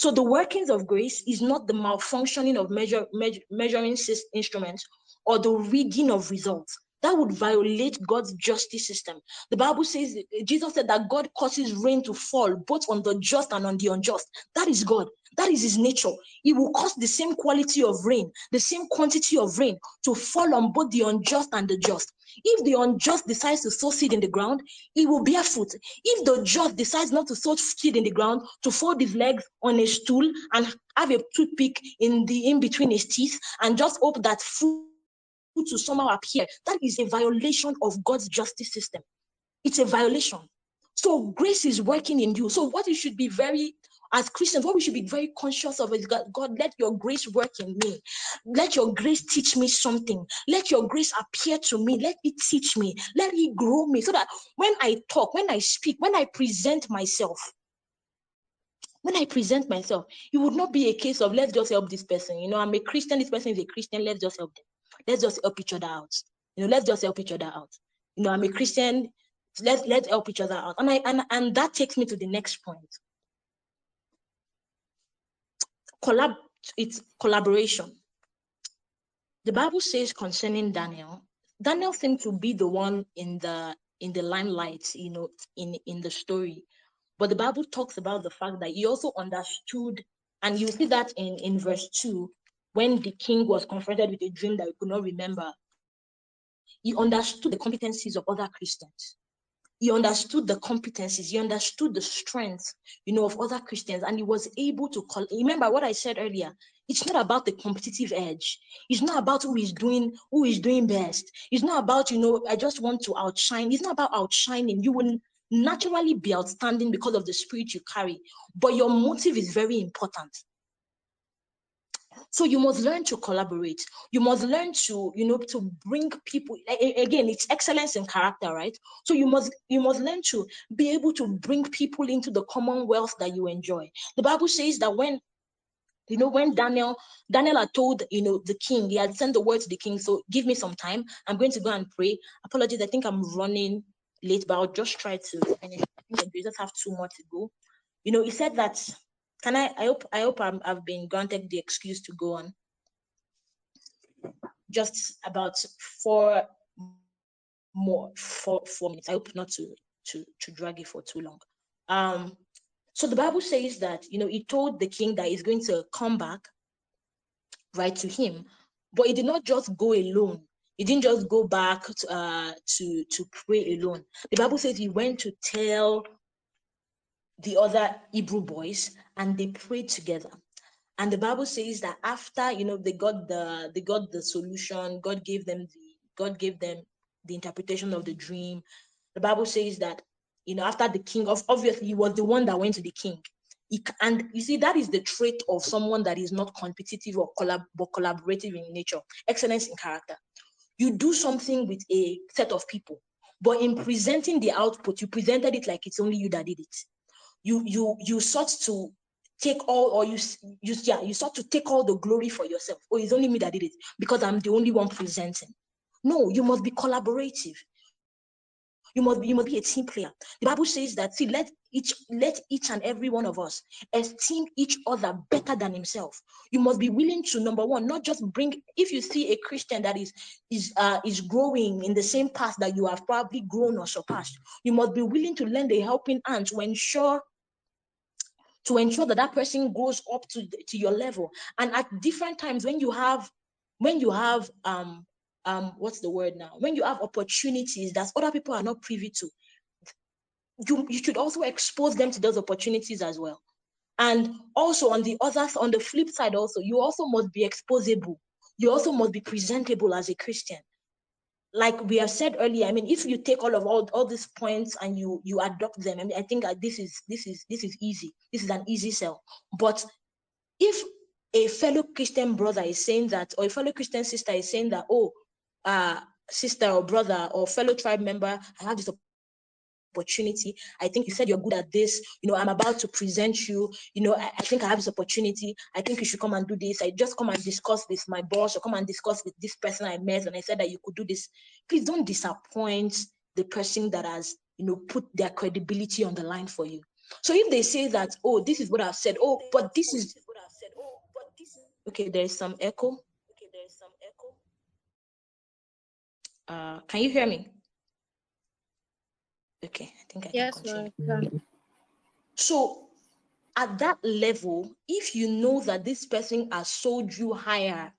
So the workings of grace is not the malfunctioning of measure, measure measuring instruments or the rigging of results. That would violate God's justice system. The Bible says, Jesus said that God causes rain to fall both on the just and on the unjust. That is God. That is his nature. He will cause the same quality of rain, the same quantity of rain to fall on both the unjust and the just. If the unjust decides to sow seed in the ground, he will bear fruit. If the just decides not to sow seed in the ground, to fold his legs on a stool and have a toothpick in the in between his teeth and just hope that fruit to somehow appear, that is a violation of God's justice system. It's a violation. So grace is working in you. So what you should be very as Christians, what we should be very conscious of is God, God, let your grace work in me. Let your grace teach me something. Let your grace appear to me. Let it teach me. Let it grow me so that when I talk, when I speak, when I present myself, when I present myself, it would not be a case of let's just help this person. You know, I'm a Christian, this person is a Christian, let's just help them. Let's just help each other out. You know, let's just help each other out. You know, I'm a Christian, let's let's help each other out. And I and, and that takes me to the next point collab it's collaboration. The Bible says concerning Daniel, Daniel seemed to be the one in the in the limelight, you know, in in the story. But the Bible talks about the fact that he also understood, and you see that in in verse two, when the king was confronted with a dream that he could not remember. He understood the competencies of other Christians he understood the competencies, he understood the strengths, you know, of other Christians, and he was able to call. Remember what I said earlier. It's not about the competitive edge. It's not about who is doing who is doing best. It's not about you know I just want to outshine. It's not about outshining. You will naturally be outstanding because of the spirit you carry, but your motive is very important. So you must learn to collaborate. You must learn to, you know, to bring people. Again, it's excellence in character, right? So you must you must learn to be able to bring people into the commonwealth that you enjoy. The Bible says that when you know when daniel daniel had told you know the king he had sent the word to the king so give me some time i'm going to go and pray apologies i think i'm running late but i'll just try to finish i think we just have two more to go you know he said that can I? I hope. I hope I'm, I've been granted the excuse to go on. Just about four more four four minutes. I hope not to to to drag it for too long. Um. So the Bible says that you know he told the king that he's going to come back, right to him, but he did not just go alone. He didn't just go back to, uh, to to pray alone. The Bible says he went to tell the other Hebrew boys and they prayed together. And the Bible says that after you know they got the they got the solution, God gave them the God gave them the interpretation of the dream. The Bible says that you know after the king of obviously he was the one that went to the king. He, and you see that is the trait of someone that is not competitive or collab collaborative in nature, excellence in character. You do something with a set of people, but in presenting the output, you presented it like it's only you that did it you you you sought to take all or you you yeah you sought to take all the glory for yourself. Oh it's only me that did it because i'm the only one presenting. No you must be collaborative. You must be you must be a team player. The bible says that see let each let each and every one of us esteem each other better than himself. You must be willing to number one not just bring if you see a christian that is is uh is growing in the same path that you have probably grown or surpassed you must be willing to lend a helping hand to ensure to ensure that that person grows up to, to your level. And at different times when you have, when you have, um, um, what's the word now? When you have opportunities that other people are not privy to, you, you should also expose them to those opportunities as well. And also on the other, on the flip side also, you also must be exposable. You also must be presentable as a Christian like we have said earlier i mean if you take all of all, all these points and you you adopt them i mean i think this is this is this is easy. This is an easy sell. But if a fellow Christian brother is saying that, or a fellow Christian sister is saying that, oh, uh, sister or brother or fellow tribe member, I have this opportunity. I think you said you're good at this. You know, I'm about to present you. You know, I, I, think I have this opportunity. I think you should come and do this. I just come and discuss with my boss or come and discuss with this person I met and I said that you could do this. Please don't disappoint the person that has, you know, put their credibility on the line for you. So if they say that, oh, this is what I've said, oh, but this is what I've said, oh, but this is okay, there is some echo. Okay, there is some echo. Uh, can you hear me? Okay, I think I yes, can continue. So at that level, if you know that this person has sold you higher,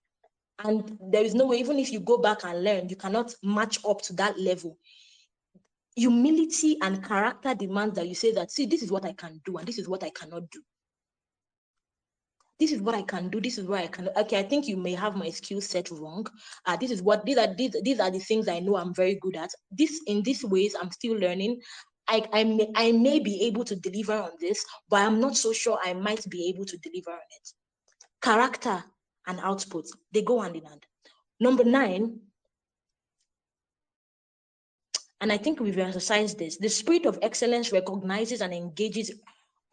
and there is no way, even if you go back and learn, you cannot match up to that level. Humility and character demands that you say that, see, this is what I can do, and this is what I cannot do this is what I can do. This is what I can. Okay, I think you may have my skill set wrong. Uh, this is what these are. These, these are the things I know I'm very good at. This in these ways I'm still learning. I, I may I may be able to deliver on this, but I'm not so sure I might be able to deliver on it. Character and output they go hand in hand. Number nine, and I think we've emphasized this. The spirit of excellence recognizes and engages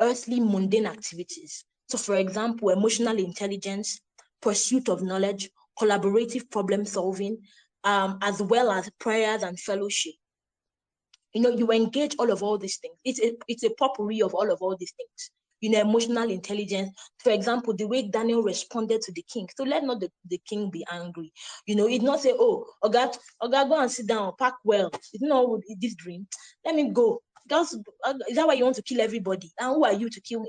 earthly mundane activities so, for example, emotional intelligence, pursuit of knowledge, collaborative problem solving, um, as well as prayers and fellowship. You know, you engage all of all these things. It's a, it's a potpourri of all of all these things. You know, emotional intelligence. For example, the way Daniel responded to the king. So let not the, the king be angry. You know, it's not say, oh, Oga, Oga, go and sit down, pack well. It's not this dream. Let me go. Just, is that why you want to kill everybody? And who are you to kill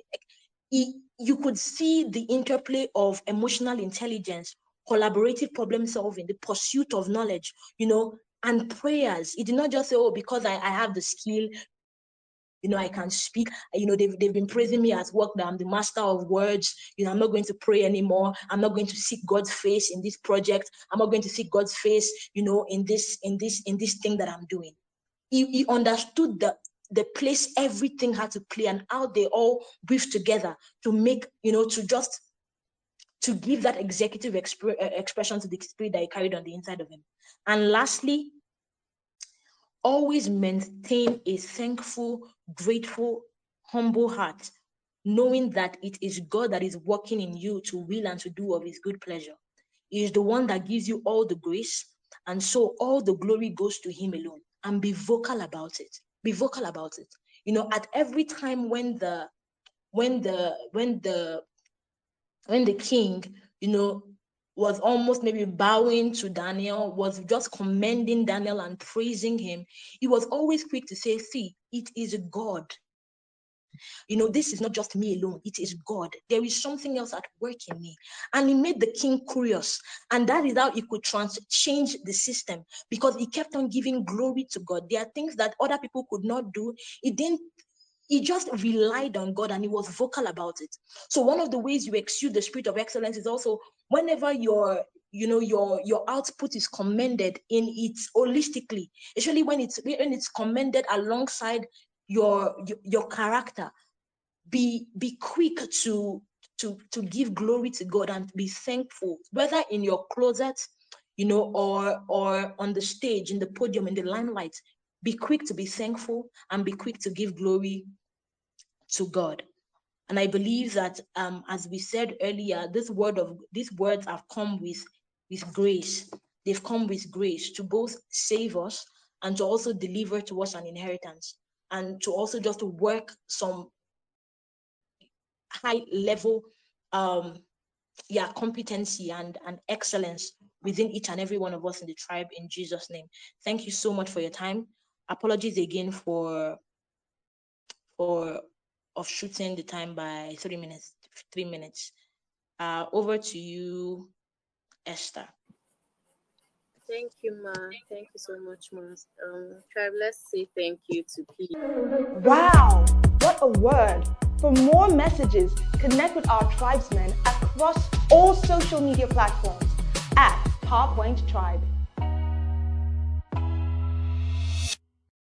he, you could see the interplay of emotional intelligence, collaborative problem solving, the pursuit of knowledge, you know, and prayers. He did not just say, oh, because I, I have the skill, you know, I can speak. You know, they've, they've been praising me at work that I'm the master of words. You know, I'm not going to pray anymore. I'm not going to seek God's face in this project. I'm not going to seek God's face, you know, in this, in this, in this thing that I'm doing. He, he understood the the place everything had to play and how they all weave together to make, you know, to just to give that executive exp- uh, expression to the spirit that he carried on the inside of him. And lastly, always maintain a thankful, grateful, humble heart, knowing that it is God that is working in you to will and to do of his good pleasure. He is the one that gives you all the grace, and so all the glory goes to him alone. And be vocal about it be vocal about it. You know at every time when the when the when the when the king you know was almost maybe bowing to Daniel, was just commending Daniel and praising him, he was always quick to say, See, it is a God you know, this is not just me alone, it is God. There is something else at work in me. And he made the king curious. And that is how he could trans- change the system because he kept on giving glory to God. There are things that other people could not do. He didn't he just relied on God and he was vocal about it. So one of the ways you exude the spirit of excellence is also whenever your you know your your output is commended in it holistically, especially when it's when it's commended alongside your your character. Be be quick to to to give glory to god and be thankful whether in your closet you know or or on the stage in the podium in the limelight. Be quick to be thankful and be quick to give glory to god. And i believe that um as we said earlier this word of these words have come with with grace. They've come with grace to both save us and to also deliver to us an inheritance and to also just work some high level um yeah competency and and excellence within each and every one of us in the tribe in jesus name. Thank you so much for your time. Apologies again for for of shooting the time by three minutes three minutes. Uh over to you esther Thank you, Ma. Thank you so much, Ma. Um, Tribe, let's say thank you to P. Wow, what a word. For more messages, connect with our tribesmen across all social media platforms at PowerPoint Tribe.